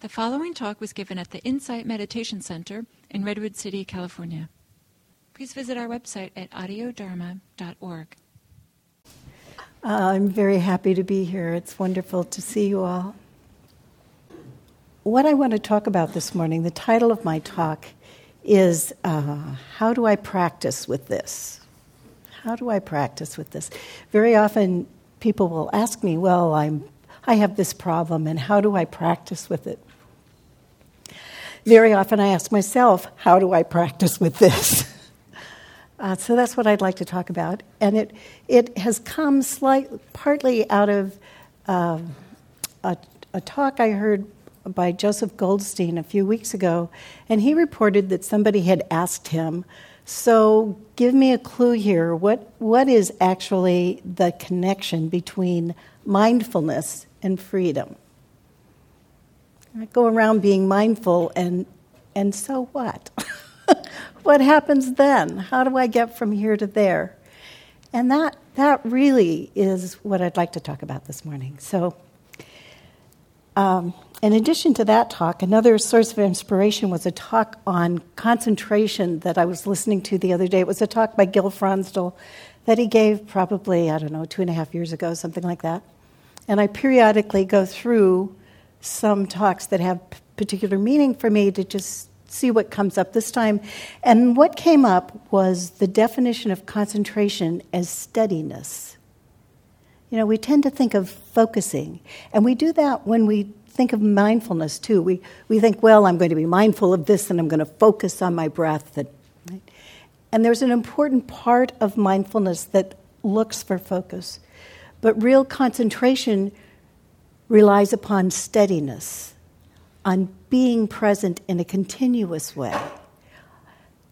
The following talk was given at the Insight Meditation Center in Redwood City, California. Please visit our website at audiodharma.org. Uh, I'm very happy to be here. It's wonderful to see you all. What I want to talk about this morning, the title of my talk is uh, How Do I Practice with This? How do I practice with this? Very often people will ask me, Well, I'm, I have this problem, and how do I practice with it? Very often I ask myself, How do I practice with this? Uh, so that's what I'd like to talk about. And it, it has come slight, partly out of uh, a, a talk I heard by Joseph Goldstein a few weeks ago, and he reported that somebody had asked him, So give me a clue here. What, what is actually the connection between mindfulness and freedom? I go around being mindful, and, and so what? what happens then? How do I get from here to there? And that, that really is what I'd like to talk about this morning. So, um, in addition to that talk, another source of inspiration was a talk on concentration that I was listening to the other day. It was a talk by Gil Fronsdal that he gave probably, I don't know, two and a half years ago, something like that. And I periodically go through some talks that have particular meaning for me to just see what comes up this time. And what came up was the definition of concentration as steadiness. You know, we tend to think of focusing, and we do that when we think of mindfulness too. We, we think, well, I'm going to be mindful of this and I'm going to focus on my breath. And, right? and there's an important part of mindfulness that looks for focus. But real concentration relies upon steadiness, on being present in a continuous way.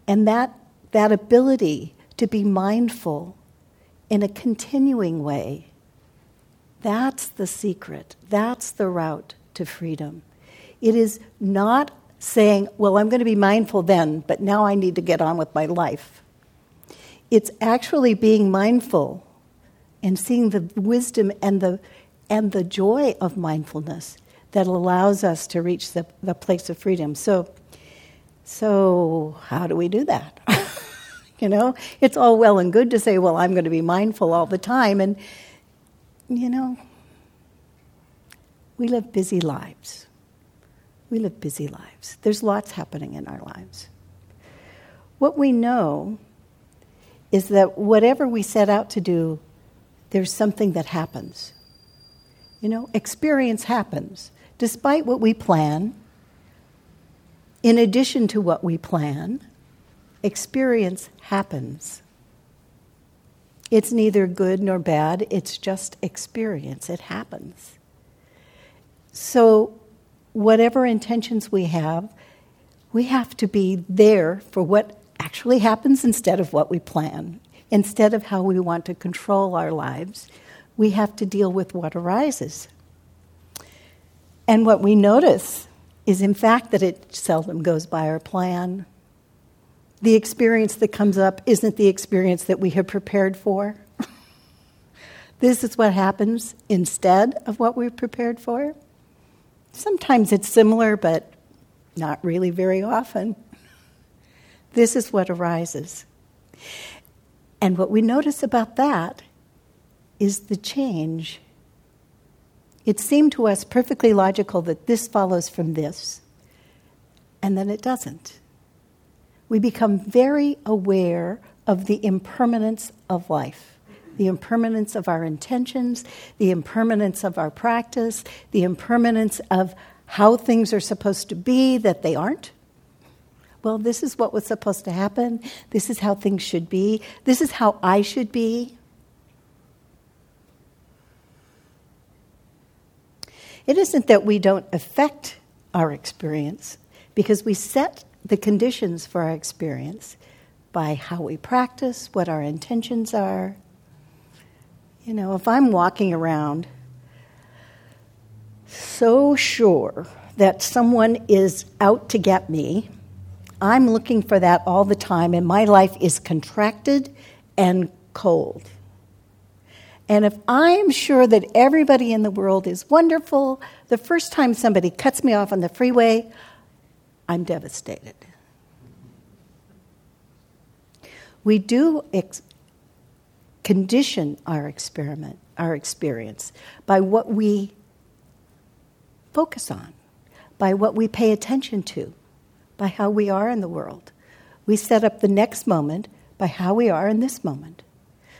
And that, that ability to be mindful in a continuing way, that's the secret. That's the route to freedom. It is not saying, well, I'm going to be mindful then, but now I need to get on with my life. It's actually being mindful and seeing the wisdom and the, and the joy of mindfulness that allows us to reach the, the place of freedom. So, so how do we do that? you know, it's all well and good to say, well, I'm going to be mindful all the time. And, you know, we live busy lives. We live busy lives. There's lots happening in our lives. What we know is that whatever we set out to do, there's something that happens. You know, experience happens despite what we plan, in addition to what we plan, experience happens. It's neither good nor bad, it's just experience. It happens. So, whatever intentions we have, we have to be there for what actually happens instead of what we plan. Instead of how we want to control our lives, we have to deal with what arises. And what we notice is, in fact, that it seldom goes by our plan. The experience that comes up isn't the experience that we have prepared for. this is what happens instead of what we've prepared for. Sometimes it's similar, but not really very often. This is what arises. And what we notice about that is the change it seemed to us perfectly logical that this follows from this, and then it doesn't. We become very aware of the impermanence of life, the impermanence of our intentions, the impermanence of our practice, the impermanence of how things are supposed to be that they aren't. Well, this is what was supposed to happen. This is how things should be. This is how I should be. It isn't that we don't affect our experience, because we set the conditions for our experience by how we practice, what our intentions are. You know, if I'm walking around so sure that someone is out to get me, I'm looking for that all the time, and my life is contracted and cold. And if I'm sure that everybody in the world is wonderful, the first time somebody cuts me off on the freeway, I'm devastated. We do ex- condition our experiment, our experience, by what we focus on, by what we pay attention to, by how we are in the world. We set up the next moment by how we are in this moment.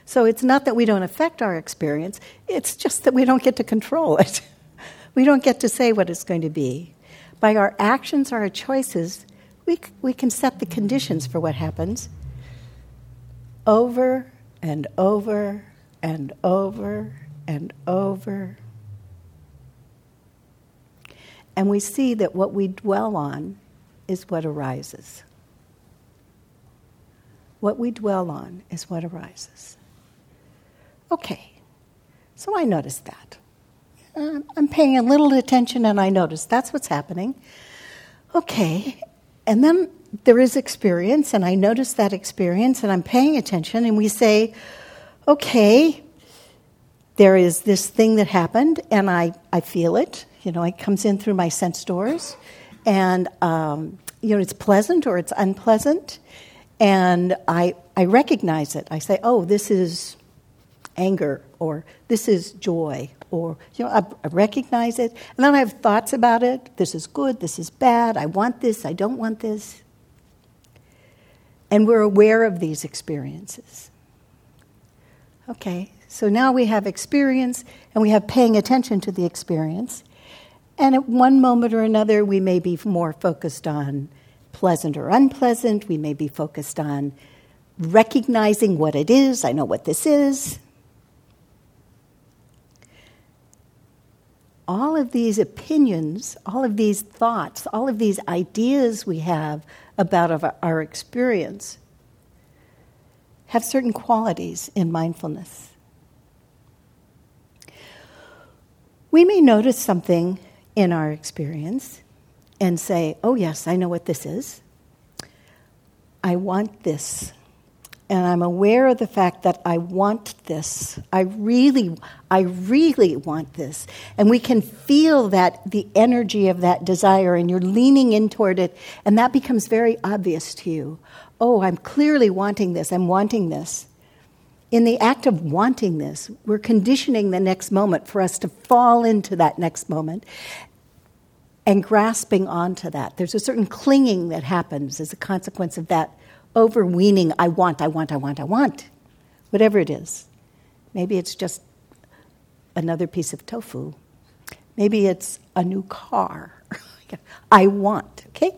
So it's not that we don't affect our experience, it's just that we don't get to control it. we don't get to say what it's going to be. By our actions, our choices, we, we can set the conditions for what happens over and over and over and over. And we see that what we dwell on is what arises. What we dwell on is what arises. Okay, so I noticed that. Uh, I'm paying a little attention and I notice that's what's happening. Okay, and then there is experience, and I notice that experience, and I'm paying attention, and we say, okay, there is this thing that happened, and I, I feel it. You know, it comes in through my sense doors, and um, you know, it's pleasant or it's unpleasant, and I I recognize it. I say, oh, this is anger, or this is joy, or you know, I, I recognize it, and then I have thoughts about it. This is good. This is bad. I want this. I don't want this. And we're aware of these experiences. Okay, so now we have experience and we have paying attention to the experience. And at one moment or another, we may be more focused on pleasant or unpleasant. We may be focused on recognizing what it is. I know what this is. All of these opinions, all of these thoughts, all of these ideas we have about our experience have certain qualities in mindfulness. We may notice something in our experience and say, Oh, yes, I know what this is. I want this and I'm aware of the fact that I want this. I really, I really want this. And we can feel that the energy of that desire, and you're leaning in toward it, and that becomes very obvious to you. Oh, I'm clearly wanting this. I'm wanting this. In the act of wanting this, we're conditioning the next moment for us to fall into that next moment and grasping onto that. There's a certain clinging that happens as a consequence of that overweening, I want, I want, I want, I want, whatever it is. Maybe it's just another piece of tofu. Maybe it's a new car. I want, okay?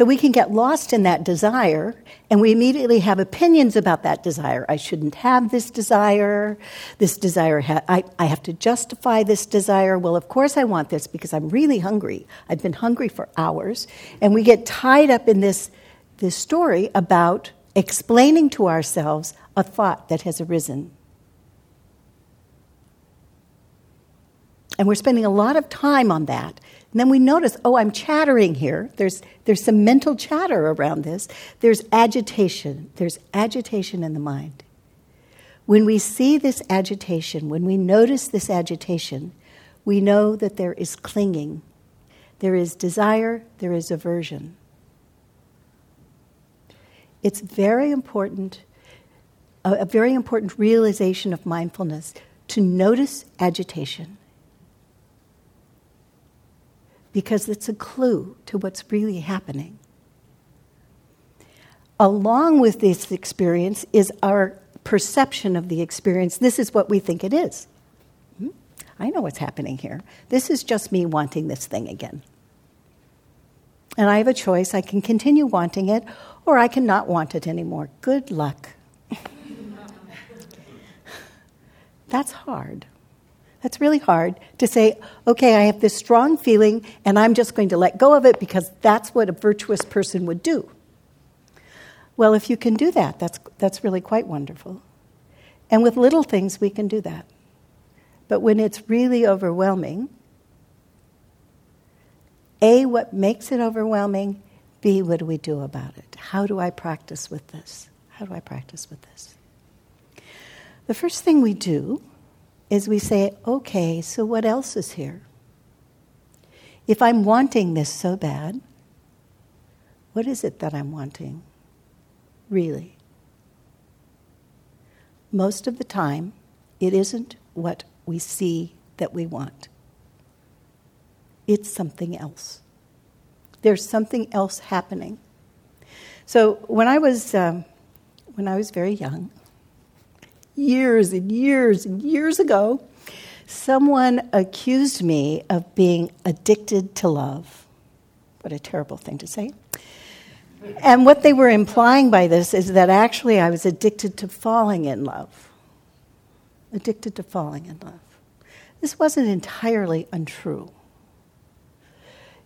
So we can get lost in that desire and we immediately have opinions about that desire. I shouldn't have this desire. This desire, ha- I, I have to justify this desire. Well, of course I want this because I'm really hungry. I've been hungry for hours. And we get tied up in this, this story about explaining to ourselves a thought that has arisen. And we're spending a lot of time on that and then we notice, oh, I'm chattering here. There's, there's some mental chatter around this. There's agitation. There's agitation in the mind. When we see this agitation, when we notice this agitation, we know that there is clinging, there is desire, there is aversion. It's very important, a, a very important realization of mindfulness to notice agitation because it's a clue to what's really happening. Along with this experience is our perception of the experience. This is what we think it is. Hmm? I know what's happening here. This is just me wanting this thing again. And I have a choice. I can continue wanting it, or I can not want it anymore. Good luck. That's hard. That's really hard to say, okay, I have this strong feeling and I'm just going to let go of it because that's what a virtuous person would do. Well, if you can do that, that's, that's really quite wonderful. And with little things, we can do that. But when it's really overwhelming, A, what makes it overwhelming? B, what do we do about it? How do I practice with this? How do I practice with this? The first thing we do is we say, okay, so what else is here? If I'm wanting this so bad, what is it that I'm wanting? Really? Most of the time, it isn't what we see that we want. It's something else. There's something else happening. So when I was um, when I was very young, years and years and years ago, someone accused me of being addicted to love. What a terrible thing to say. And what they were implying by this is that actually I was addicted to falling in love. Addicted to falling in love. This wasn't entirely untrue.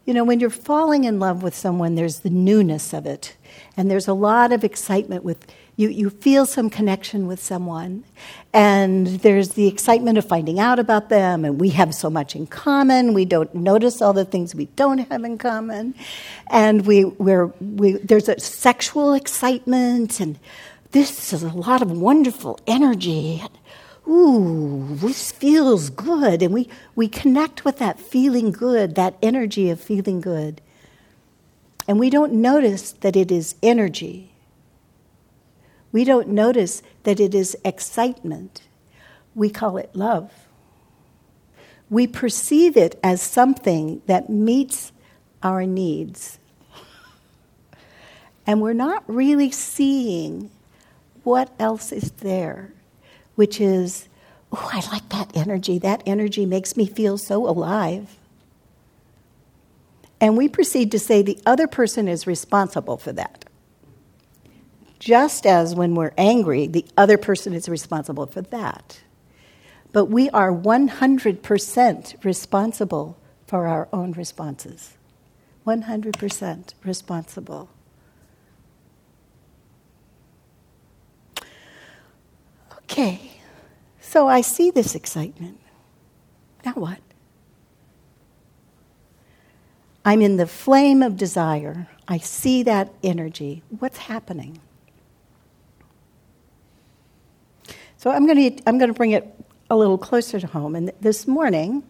You know, when you're falling in love with someone, there's the newness of it, and there's a lot of excitement with you, you feel some connection with someone, and there's the excitement of finding out about them, and we have so much in common. We don't notice all the things we don't have in common, and we, we're, we, there's a sexual excitement, and this is a lot of wonderful energy. Ooh, this feels good, and we, we connect with that feeling good, that energy of feeling good. And we don't notice that it is energy we don't notice that it is excitement. We call it love. We perceive it as something that meets our needs. And we're not really seeing what else is there, which is, oh, I like that energy. That energy makes me feel so alive. And we proceed to say the other person is responsible for that just as when we're angry, the other person is responsible for that. But we are 100% responsible for our own responses. 100% responsible. Okay, so I see this excitement. Now what? I'm in the flame of desire. I see that energy. What's happening? So I'm going to, I'm going to bring it a little closer to home. And this morning,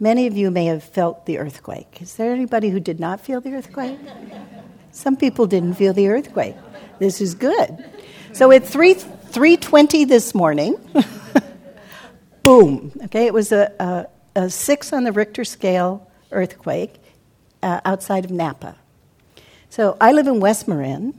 many of you may have felt the earthquake. Is there anybody who did not feel the earthquake? Some people didn't feel the earthquake. This is good. So at 3, 3.20 this morning, boom, okay, it was a, a, a, 6 on the Richter scale earthquake uh, outside of Napa. So I live in West Marin.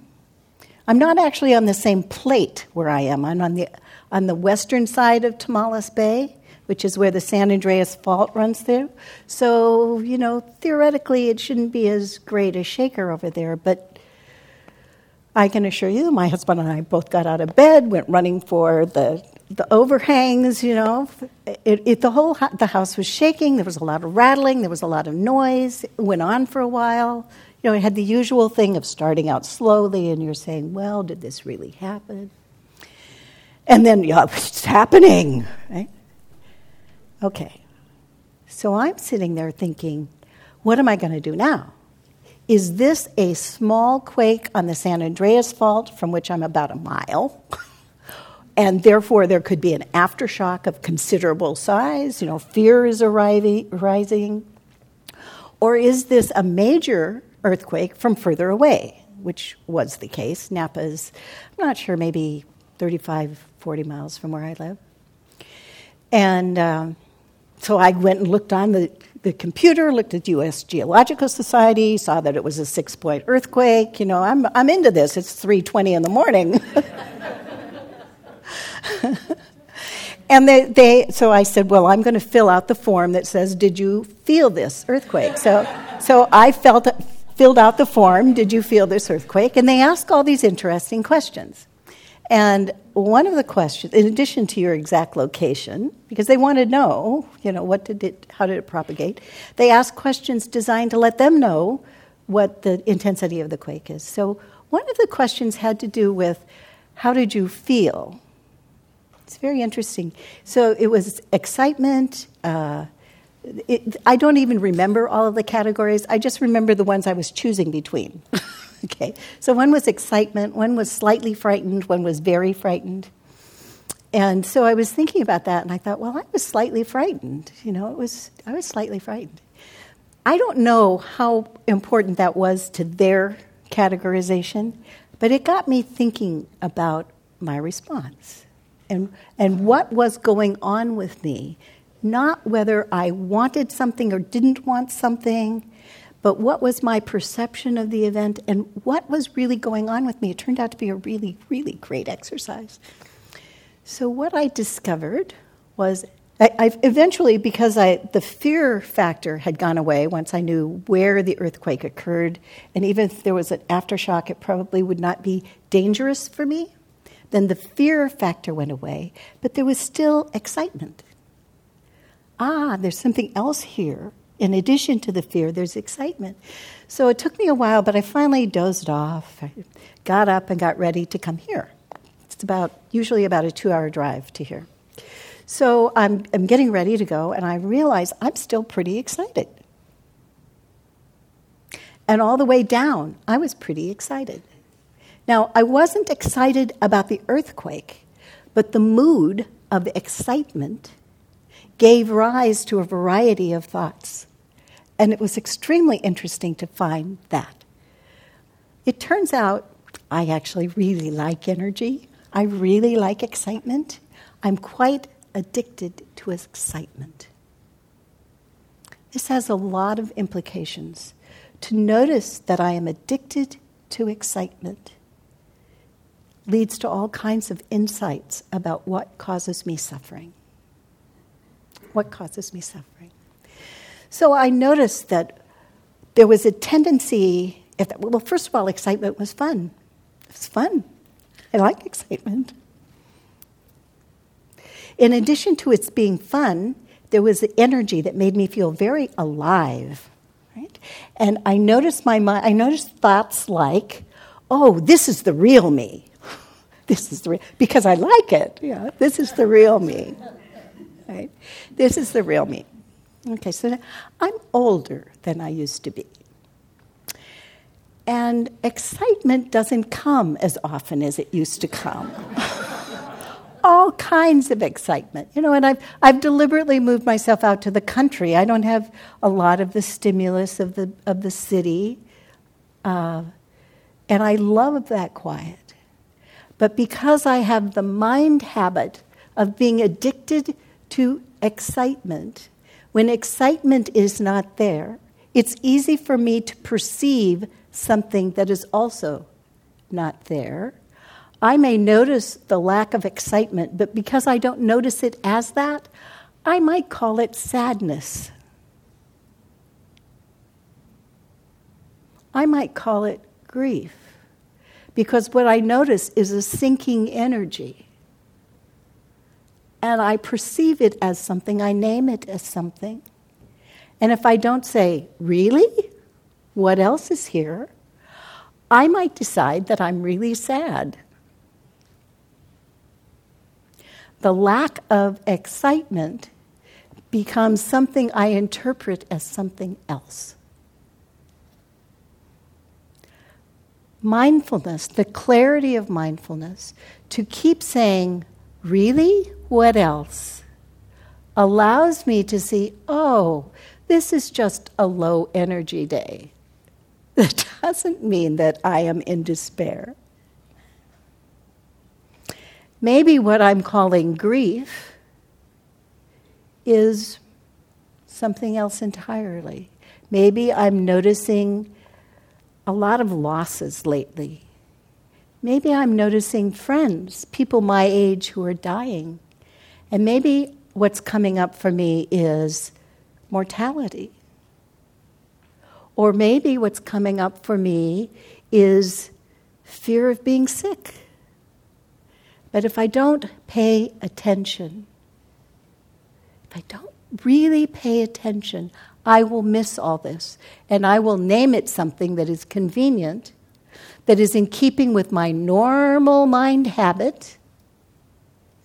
I'm not actually on the same plate where I am. I'm on the on the western side of Tomales Bay, which is where the San Andreas Fault runs through. So, you know, theoretically, it shouldn't be as great a shaker over there, but I can assure you, my husband and I both got out of bed, went running for the the overhangs, you know, it, it, the whole the house was shaking. There was a lot of rattling. There was a lot of noise. It went on for a while. You know, it had the usual thing of starting out slowly, and you're saying, "Well, did this really happen?" And then, yeah, it's happening, right? Okay. So I'm sitting there thinking, what am I going to do now? Is this a small quake on the San Andreas Fault from which I'm about a mile? and therefore, there could be an aftershock of considerable size. You know, fear is arising. Or is this a major earthquake from further away, which was the case? Napa's, I'm not sure, maybe 35, 40 miles from where I live. And um, so I went and looked on the, the computer, looked at U.S. Geological Society, saw that it was a six-point earthquake. You know, I'm, I'm into this. It's 3.20 in the morning. and they, they, so I said, well, I'm going to fill out the form that says, did you feel this earthquake? So, so I felt, filled out the form, did you feel this earthquake? And they ask all these interesting questions. And one of the questions, in addition to your exact location, because they want to know, you know, what did it, how did it propagate, they ask questions designed to let them know what the intensity of the quake is. So one of the questions had to do with how did you feel? It's very interesting. So it was excitement. Uh, it, I don't even remember all of the categories. I just remember the ones I was choosing between. okay, so one was excitement, one was slightly frightened, one was very frightened. And so I was thinking about that, and I thought, well, I was slightly frightened. You know, it was I was slightly frightened. I don't know how important that was to their categorization, but it got me thinking about my response and and what was going on with me, not whether I wanted something or didn't want something, but what was my perception of the event and what was really going on with me. It turned out to be a really, really great exercise. So, what I discovered was I, I eventually, because I, the fear factor had gone away once I knew where the earthquake occurred, and even if there was an aftershock, it probably would not be dangerous for me. Then the fear factor went away, but there was still excitement. Ah, there's something else here. In addition to the fear, there's excitement. So it took me a while, but I finally dozed off. Got up and got ready to come here. It's about usually about a two hour drive to here. So I'm, I'm getting ready to go, and I realize I'm still pretty excited. And all the way down, I was pretty excited. Now, I wasn't excited about the earthquake, but the mood of excitement gave rise to a variety of thoughts. And it was extremely interesting to find that. It turns out I actually really like energy. I really like excitement. I'm quite addicted to excitement. This has a lot of implications. To notice that I am addicted to excitement leads to all kinds of insights about what causes me suffering. What causes me suffering? So I noticed that there was a tendency, if, well, first of all, excitement was fun. It was fun. I like excitement. In addition to its being fun, there was the energy that made me feel very alive. Right? And I noticed my mind, I noticed thoughts like, oh, this is the real me. this is the real, because I like it. Yeah, this is the real me. Right? This is the real me. Okay, so I'm older than I used to be. And excitement doesn't come as often as it used to come. All kinds of excitement. You know, and I've, I've deliberately moved myself out to the country. I don't have a lot of the stimulus of the, of the city. Uh, and I love that quiet. But because I have the mind habit of being addicted to excitement, when excitement is not there, it's easy for me to perceive something that is also not there. I may notice the lack of excitement, but because I don't notice it as that, I might call it sadness. I might call it grief because what I notice is a sinking energy. And I perceive it as something, I name it as something. And if I don't say, Really? what else is here, I might decide that I'm really sad. The lack of excitement becomes something I interpret as something else. Mindfulness, the clarity of mindfulness, to keep saying, Really? What else? allows me to see, oh, this is just a low energy day. That doesn't mean that I am in despair. Maybe what I'm calling grief is something else entirely. Maybe I'm noticing a lot of losses lately. Maybe I'm noticing friends, people my age who are dying. And maybe what's coming up for me is mortality. Or maybe what's coming up for me is fear of being sick. But if I don't pay attention, if I don't really pay attention, I will miss all this. And I will name it something that is convenient, that is in keeping with my normal mind habit,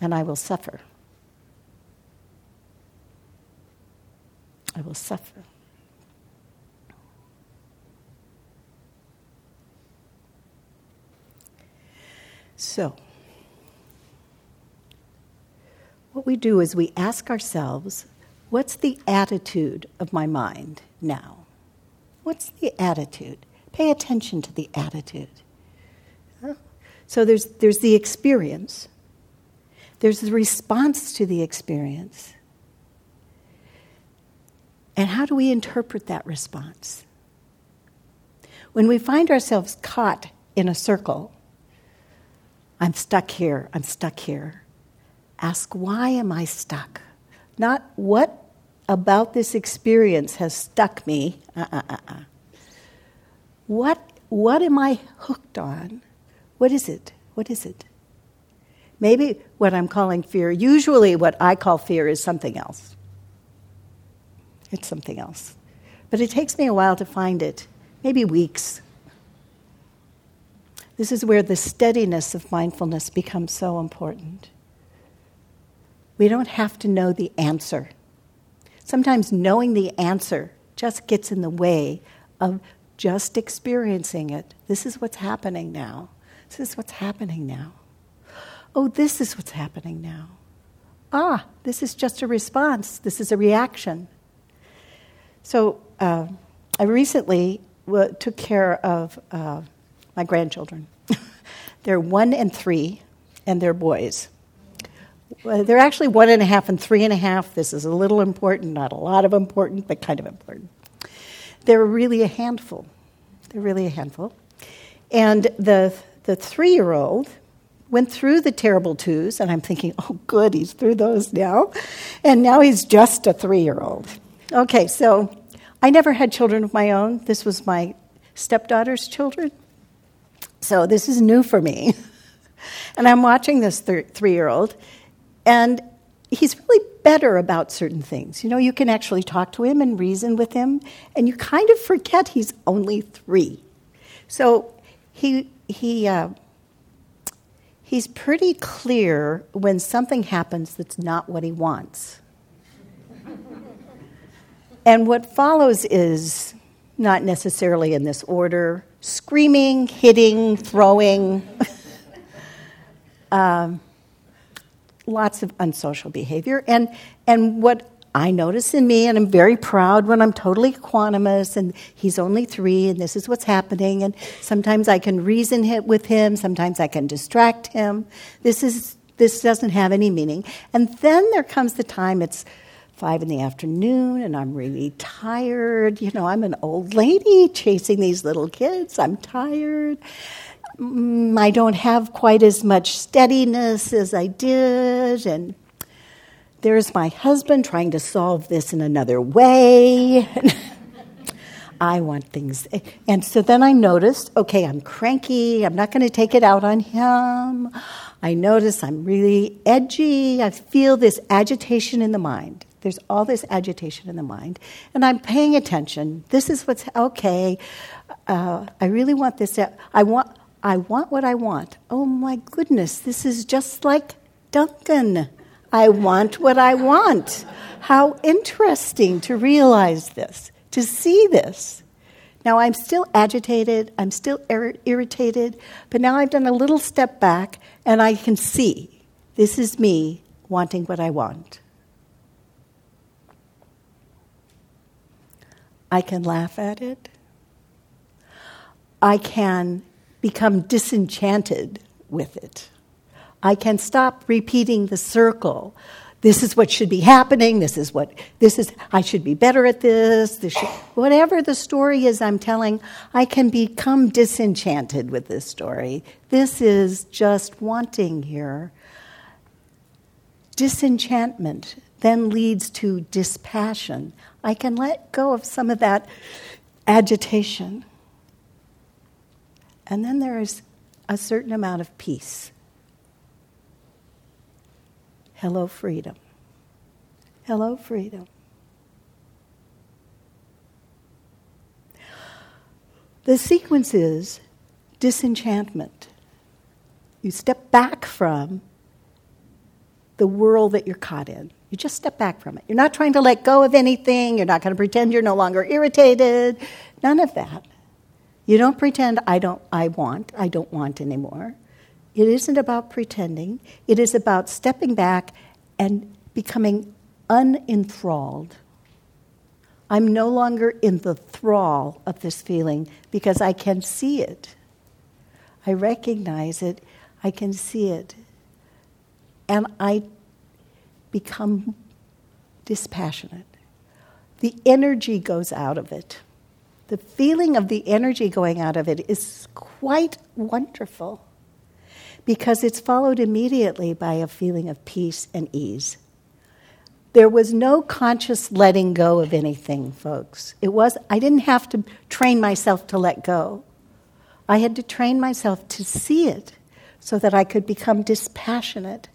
and I will suffer. I will suffer. So, what we do is we ask ourselves, what's the attitude of my mind now? What's the attitude? Pay attention to the attitude. So there's, there's the experience, there's the response to the experience. And how do we interpret that response? When we find ourselves caught in a circle, I'm stuck here, I'm stuck here. Ask, why am I stuck? Not what about this experience has stuck me. Uh-uh-uh-uh. What, what am I hooked on? What is it? What is it? Maybe what I'm calling fear, usually what I call fear is something else. It's something else. But it takes me a while to find it, maybe weeks. This is where the steadiness of mindfulness becomes so important. We don't have to know the answer. Sometimes knowing the answer just gets in the way of just experiencing it. This is what's happening now. This is what's happening now. Oh, this is what's happening now. Ah, this is just a response. This is a reaction. So, uh, I recently w- took care of uh, my grandchildren. they're one and three, and they're boys. Well, they're actually one and a half and three and a half. This is a little important, not a lot of important, but kind of important. They're really a handful. They're really a handful. And the, the three year old went through the terrible twos, and I'm thinking, oh, good, he's through those now. And now he's just a three year old. Okay, so I never had children of my own. This was my stepdaughter's children. So this is new for me. and I'm watching this th- three year old, and he's really better about certain things. You know, you can actually talk to him and reason with him, and you kind of forget he's only three. So he, he, uh, he's pretty clear when something happens that's not what he wants. And what follows is not necessarily in this order screaming, hitting, throwing. um, lots of unsocial behavior. And, and what I notice in me, and I'm very proud when I'm totally equanimous, and he's only three, and this is what's happening. And sometimes I can reason with him, sometimes I can distract him. This, is, this doesn't have any meaning. And then there comes the time it's five in the afternoon, and I'm really tired. You know, I'm an old lady chasing these little kids, I'm tired. Mm, I don't have quite as much steadiness as I did, and there's my husband trying to solve this in another way. I want things. And so then I noticed okay, I'm cranky. I'm not going to take it out on him. I notice I'm really edgy. I feel this agitation in the mind. There's all this agitation in the mind. And I'm paying attention. This is what's okay. Uh, I really want this. I want. I want what I want. Oh my goodness, this is just like Duncan. I want what I want. How interesting to realize this, to see this. Now I'm still agitated, I'm still ir- irritated, but now I've done a little step back and I can see this is me wanting what I want. I can laugh at it. I can become disenchanted with it. I can stop repeating the circle. This is what should be happening. This is what, this is, I should be better at this. this should, whatever the story is I'm telling, I can become disenchanted with this story. This is just wanting here. Disenchantment then leads to dispassion. I can let go of some of that agitation. And then there is a certain amount of peace. Hello, freedom. Hello, freedom. The sequence is disenchantment. You step back from the world that you're caught in. You just step back from it. You're not trying to let go of anything. You're not going to pretend you're no longer irritated. None of that. You don't pretend I don't I want, I don't want anymore. It isn't about pretending. It is about stepping back and becoming unenthralled. I'm no longer in the thrall of this feeling because I can see it. I recognize it. I can see it. And I become dispassionate. The energy goes out of it. The feeling of the energy going out of it is quite wonderful because it's followed immediately by a feeling of peace and ease. There was no conscious letting go of anything, folks. It was I didn't have to train myself to let go. I had to train myself to see it so that I could become dispassionate,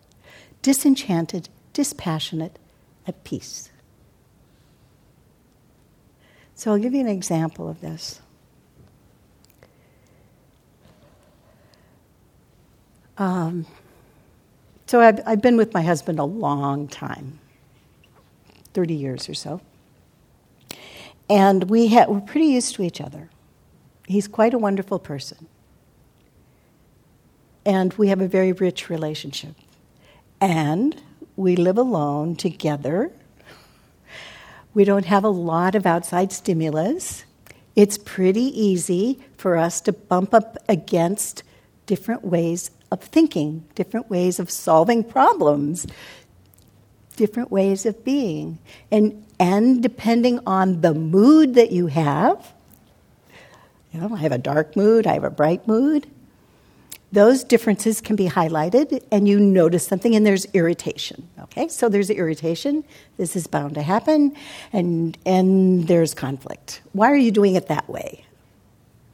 disenchanted, dispassionate, at peace. So I'll give you an example of this. Um, so I've, I've been with my husband a long time 30 years or so. And we ha- we're pretty used to each other. He's quite a wonderful person. And we have a very rich relationship. And we live alone together. We don't have a lot of outside stimulus. It's pretty easy for us to bump up against different ways of thinking, different ways of solving problems, different ways of being. And, and depending on the mood that you have, you know, I have a dark mood, I have a bright mood, those differences can be highlighted and you notice something and there's irritation. Okay, so there's irritation, this is bound to happen, and, and there's conflict. Why are you doing it that way?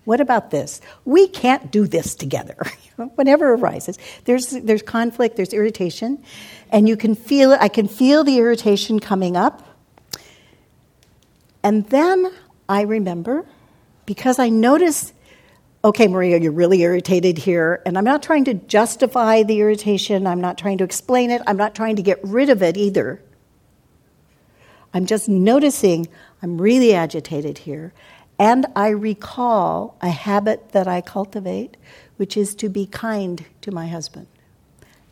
What about this? We can't do this together. Whatever arises, there's, there's conflict, there's irritation, and you can feel it. I can feel the irritation coming up. And then I remember, because I notice, okay, Maria, you're really irritated here, and I'm not trying to justify the irritation, I'm not trying to explain it, I'm not trying to get rid of it either. I'm just noticing I'm really agitated here. And I recall a habit that I cultivate, which is to be kind to my husband.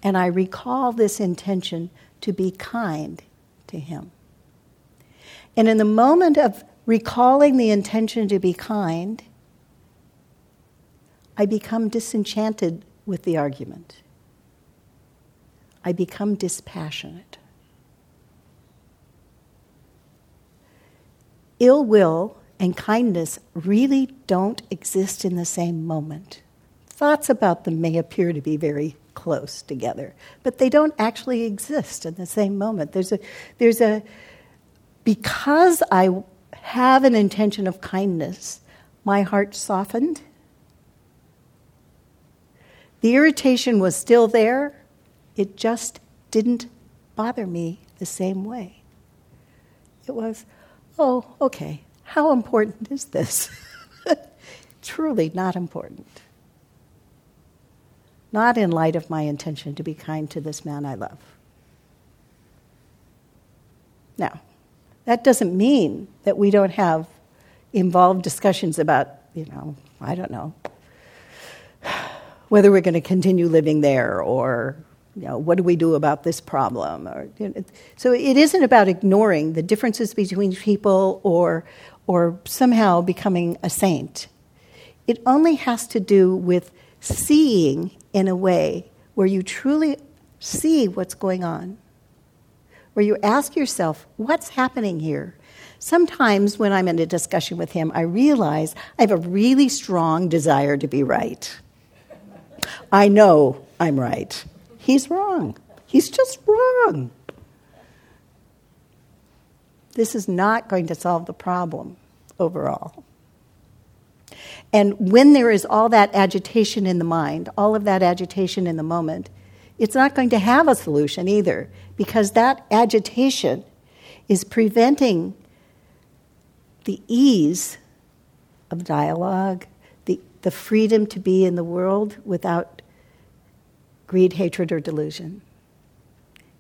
And I recall this intention to be kind to him. And in the moment of recalling the intention to be kind, I become disenchanted with the argument. I become dispassionate. Ill will and kindness really don't exist in the same moment. Thoughts about them may appear to be very close together, but they don't actually exist in the same moment. There's a, there's a, because I have an intention of kindness, my heart softened. The irritation was still there, it just didn't bother me the same way. It was, oh, okay, how important is this? Truly not important. Not in light of my intention to be kind to this man I love. Now, that doesn't mean that we don't have involved discussions about, you know, I don't know, whether we're going to continue living there or you know, what do we do about this problem? Or, you know, so it isn't about ignoring the differences between people or, or somehow becoming a saint. It only has to do with seeing in a way where you truly see what's going on, where you ask yourself, what's happening here? Sometimes when I'm in a discussion with him, I realize I have a really strong desire to be right. I know I'm right. He's wrong. He's just wrong. This is not going to solve the problem overall. And when there is all that agitation in the mind, all of that agitation in the moment, it's not going to have a solution either, because that agitation is preventing the ease of dialogue, the, freedom to be in the world without greed, hatred, or delusion.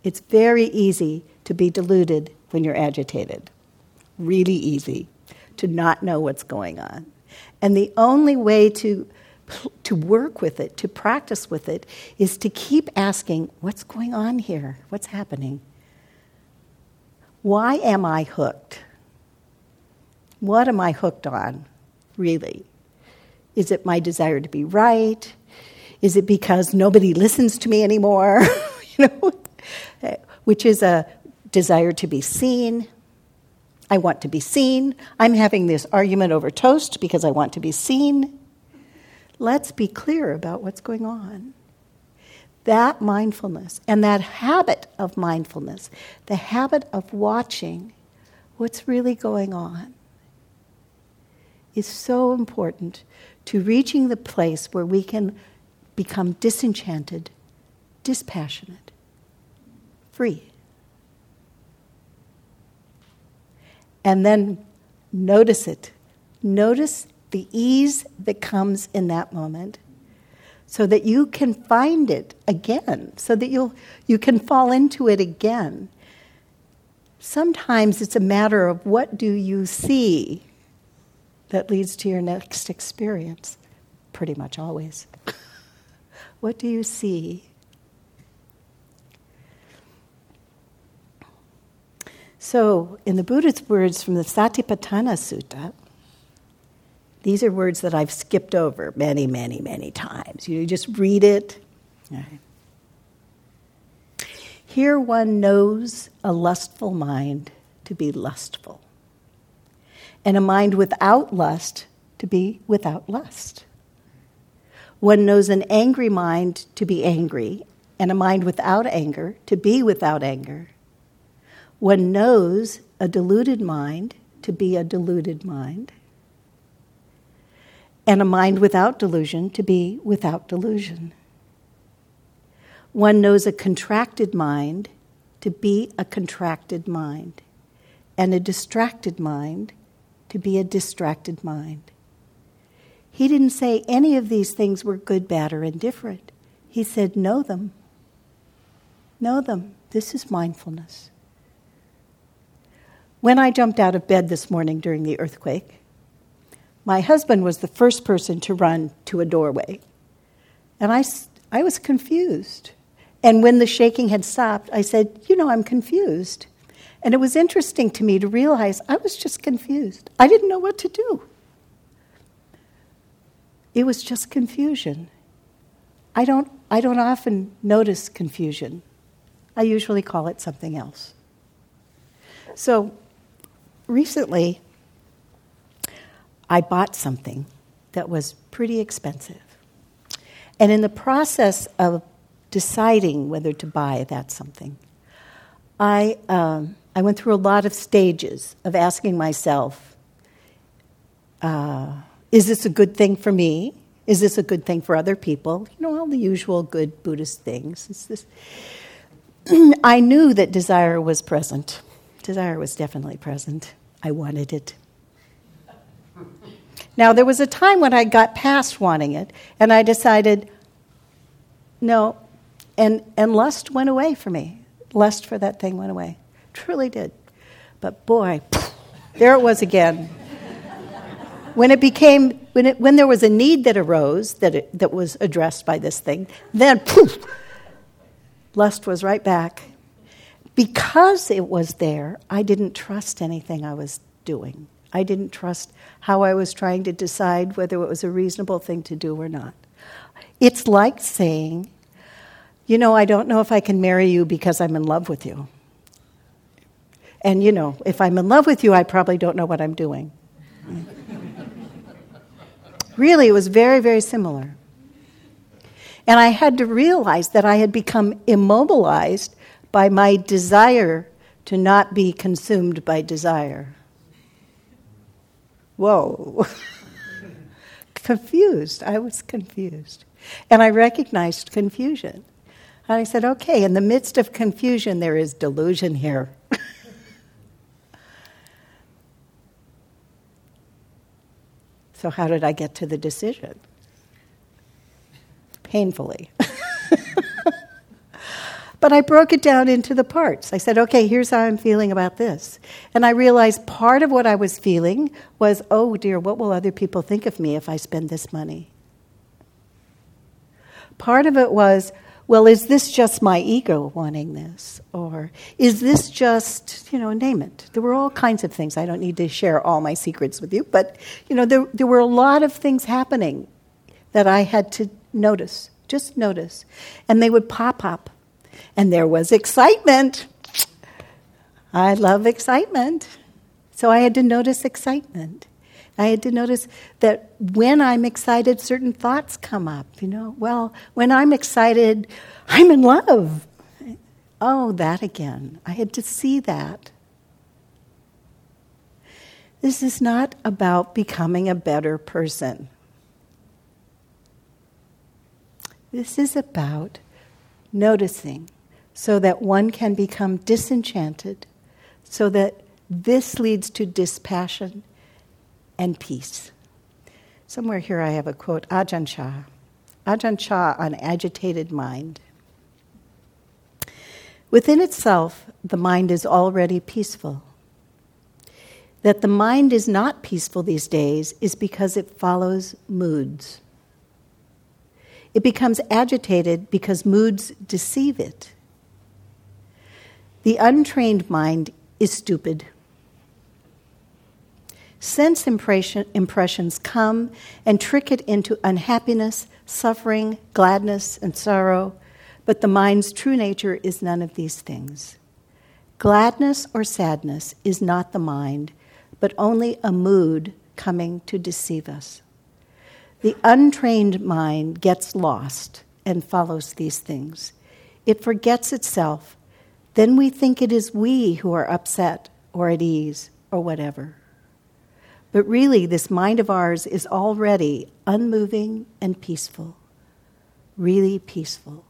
It's very easy to be deluded when you're agitated. Really easy to not know what's going on. And the only way to to work with it, to practice with it, is to keep asking, what's going on here? What's happening? Why am I hooked? What am I hooked on, really? Is it my desire to be right? Is it because nobody listens to me anymore? you know, which is a desire to be seen. I want to be seen. I'm having this argument over toast because I want to be seen. Let's be clear about what's going on. That mindfulness and that habit of mindfulness, the habit of watching what's really going on, is so important to reaching the place where we can become disenchanted, dispassionate, free. And then notice it. Notice the ease that comes in that moment so that you can find it again, so that you'll, you can fall into it again. Sometimes it's a matter of what do you see that leads to your next experience. Pretty much always. what do you see? So, in the Buddha's words from the Satipatthana Sutta, these are words that I've skipped over many, many, many times. You just read it. Here one knows a lustful mind to be lustful, and a mind without lust to be without lust. One knows an angry mind to be angry, and a mind without anger to be without anger. One knows a deluded mind to be a deluded mind and a mind without delusion to be without delusion. One knows a contracted mind to be a contracted mind, and a distracted mind to be a distracted mind. He didn't say any of these things were good, bad, or indifferent. He said, Know them. Know them. This is mindfulness. When I jumped out of bed this morning during the earthquake, my husband was the first person to run to a doorway. And I, I was confused. And when the shaking had stopped, I said, You know, I'm confused. And it was interesting to me to realize I was just confused. I didn't know what to do. It was just confusion. I don't, I don't often notice confusion. I usually call it something else. So recently, I bought something that was pretty expensive. And in the process of deciding whether to buy that something, I, um, I went through a lot of stages of asking myself uh, is this a good thing for me? Is this a good thing for other people? You know, all the usual good Buddhist things. Is this... I knew that desire was present. Desire was definitely present. I wanted it. Now, there was a time when I got past wanting it, and I decided, no, and, and lust went away for me. Lust for that thing went away. Truly did. But boy, there it was again. when it became, when, it, when there was a need that arose that, it, that was addressed by this thing, then poof, lust was right back. Because it was there, I didn't trust anything I was doing. I didn't trust how I was trying to decide whether it was a reasonable thing to do or not. It's like saying, you know, I don't know if I can marry you because I'm in love with you. And, you know, if I'm in love with you, I probably don't know what I'm doing. really, it was very, very similar. And I had to realize that I had become immobilized by my desire to not be consumed by desire whoa. confused. I was confused. And I recognized confusion. And I said, okay, in the midst of confusion, there is delusion here. So, how did I get to the decision? Painfully. But I broke it down into the parts. I said, okay, here's how I'm feeling about this. And I realized part of what I was feeling was, oh dear, what will other people think of me if I spend this money? Part of it was, well, is this just my ego wanting this? Or is this just, you know, name it? There were all kinds of things. I don't need to share all my secrets with you, but, you know, there, there were a lot of things happening that I had to notice, just notice. And they would pop up. And there was excitement. I love excitement. So I had to notice excitement. I had to notice that when I'm excited, certain thoughts come up. You know, well, when I'm excited, I'm in love. Oh, that again. I had to see that. This is not about becoming a better person. This is about noticing so that one can become disenchanted, so that this leads to dispassion and peace. Somewhere here I have a quote Ajahn Chah. Ajahn Chah on agitated mind. Within itself, the mind is already peaceful. That the mind is not peaceful these days is because it follows moods. It becomes agitated because moods deceive it. The untrained mind is stupid. Sense impression, impressions come and trick it into unhappiness, suffering, gladness, and sorrow, but the mind's true nature is none of these things. Gladness or sadness is not the mind, but only a mood coming to deceive us. The untrained mind gets lost and follows these things. It forgets itself. Then we think it is we who are upset or at ease or whatever. But really, this mind of ours is already unmoving and peaceful, really peaceful.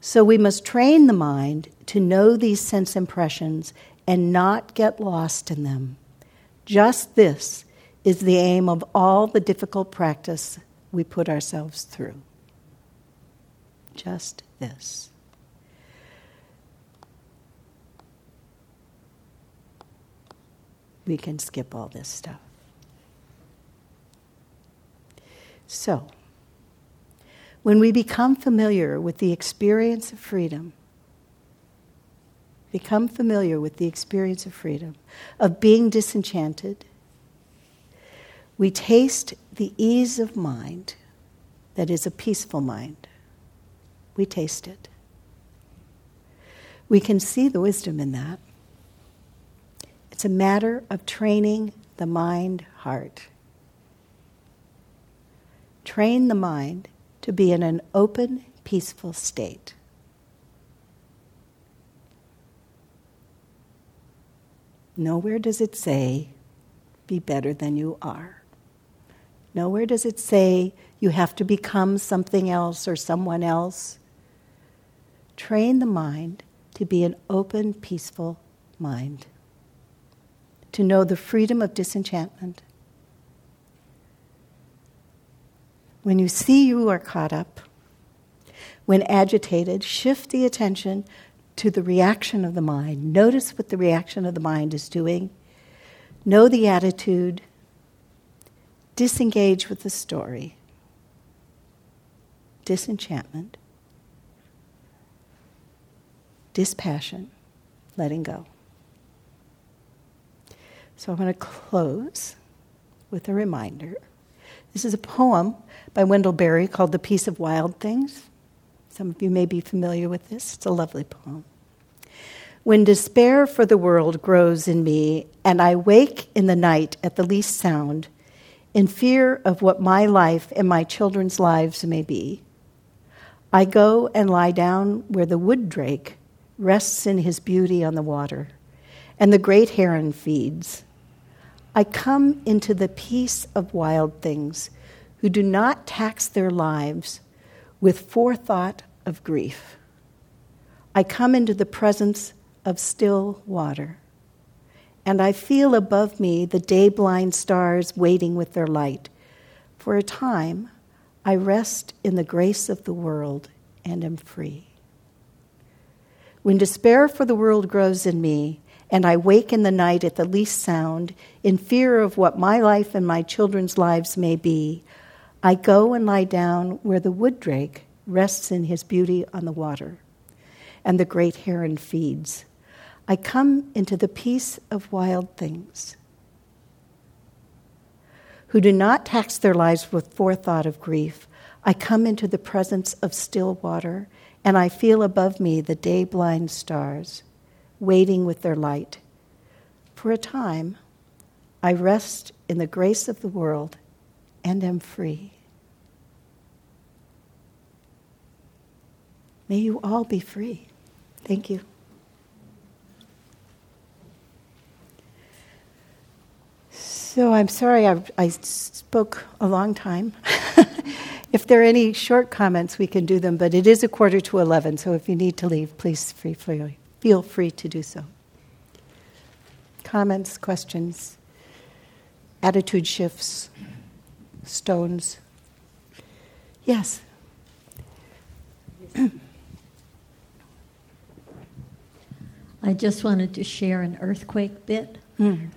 So we must train the mind to know these sense impressions and not get lost in them. Just this is the aim of all the difficult practice we put ourselves through. Just this. We can skip all this stuff. So, when we become familiar with the experience of freedom, become familiar with the experience of freedom, of being disenchanted, we taste the ease of mind that is a peaceful mind. We taste it. We can see the wisdom in that. It's a matter of training the mind heart. Train the mind to be in an open, peaceful state. Nowhere does it say, be better than you are. Nowhere does it say you have to become something else or someone else. Train the mind to be an open, peaceful mind to know the freedom of disenchantment. When you see you are caught up, when agitated, shift the attention to the reaction of the mind. Notice what the reaction of the mind is doing. Know the attitude. Disengage with the story. Disenchantment. Dispassion. Letting go. So I'm going to close with a reminder. This is a poem by Wendell Berry called The Peace of Wild Things. Some of you may be familiar with this. It's a lovely poem. When despair for the world grows in me, and I wake in the night at the least sound, in fear of what my life and my children's lives may be, I go and lie down where the wood drake rests in his beauty on the water, and the great heron feeds I come into the peace of wild things who do not tax their lives with forethought of grief. I come into the presence of still water, and I feel above me the day blind stars waiting with their light. For a time, I rest in the grace of the world and am free. When despair for the world grows in me, and I wake in the night at the least sound, in fear of what my life and my children's lives may be, I go and lie down where the wood drake rests in his beauty on the water, and the great heron feeds. I come into the peace of wild things who do not tax their lives with forethought of grief. I come into the presence of still water, and I feel above me the day blind stars, waiting with their light. For a time, I rest in the grace of the world and am free. May you all be free. Thank you. So I'm sorry I, I spoke a long time. if there are any short comments, we can do them, but it is a quarter to 11, so if you need to leave, please free, free, feel free to do so. Comments, questions, attitude shifts, stones? Yes. I just wanted to share an earthquake bit. Mm.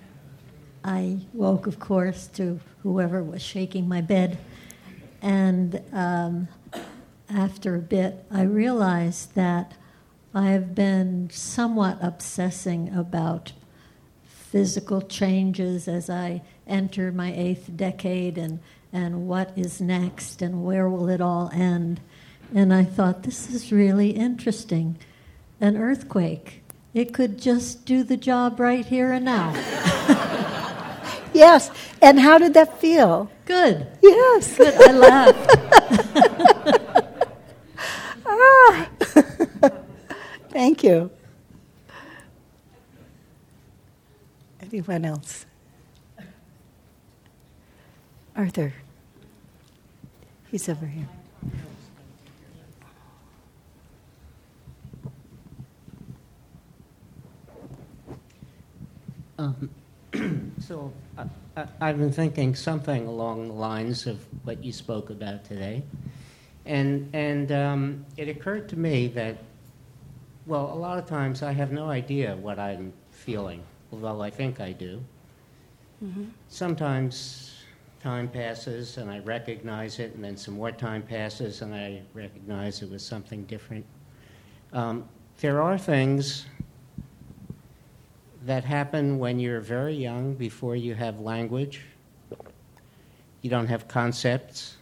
I woke, of course, to whoever was shaking my bed. And um, after a bit, I realized that I've been somewhat obsessing about physical changes as I enter my eighth decade and, and what is next and where will it all end. And I thought, this is really interesting. An earthquake, it could just do the job right here and now. Yes. And how did that feel? Good. Yes. Good. I laughed. Thank you. Anyone else? Arthur. He's over here. Um, so I, have been thinking something along the lines of what you spoke about today, and and um, it occurred to me that, well, a lot of times I have no idea what I'm feeling, although I think I do. Mm-hmm. Sometimes time passes and I recognize it, and then some more time passes and I recognize it was something different. Um, there are things that happen when you're very young, before you have language. You don't have concepts.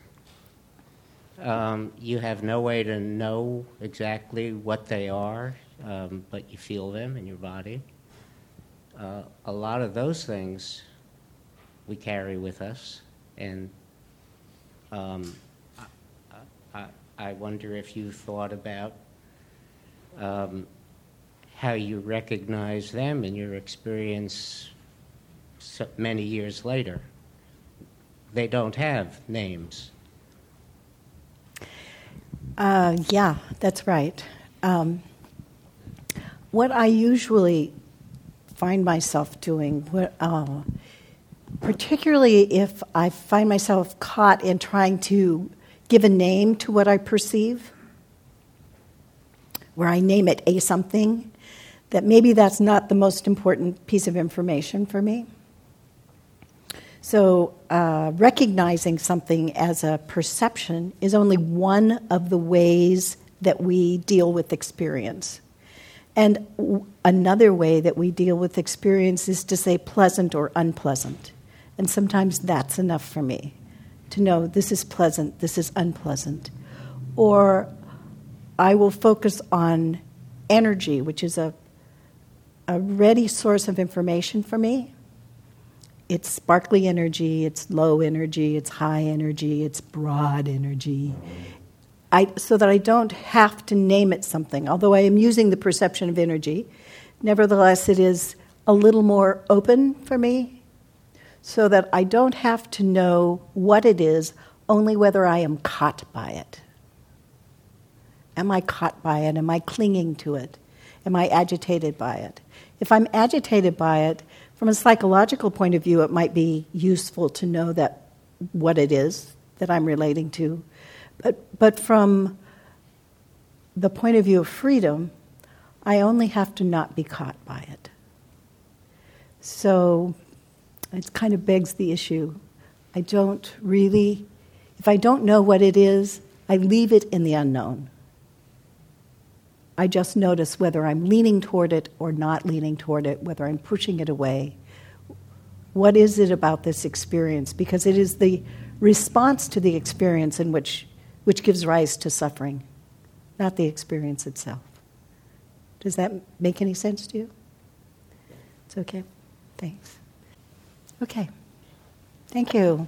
Um, you have no way to know exactly what they are, um, but you feel them in your body. Uh, a lot of those things we carry with us, and um, I, I, wonder if you thought about um, how you recognize them in your experience so many years later. They don't have names. Uh, yeah, that's right. Um, what I usually find myself doing, uh, particularly if I find myself caught in trying to give a name to what I perceive, where I name it a something, that maybe that's not the most important piece of information for me. So, uh, recognizing something as a perception is only one of the ways that we deal with experience. And w- another way that we deal with experience is to say pleasant or unpleasant. And sometimes that's enough for me to know this is pleasant, this is unpleasant. Or I will focus on energy, which is a a ready source of information for me. It's sparkly energy, it's low energy, it's high energy, it's broad energy. I, so that I don't have to name it something. Although I am using the perception of energy, nevertheless, it is a little more open for me so that I don't have to know what it is, only whether I am caught by it. Am I caught by it? Am I clinging to it? Am I agitated by it? If I'm agitated by it, from a psychological point of view, it might be useful to know that what it is that I'm relating to. But, but from the point of view of freedom, I only have to not be caught by it. So it kind of begs the issue. I don't really, If I don't know what it is, I leave it in the unknown. I just notice whether I'm leaning toward it or not leaning toward it, whether I'm pushing it away. What is it about this experience? Because it is the response to the experience in which, which gives rise to suffering, not the experience itself. Does that make any sense to you? It's okay. Thanks. Okay. Thank you.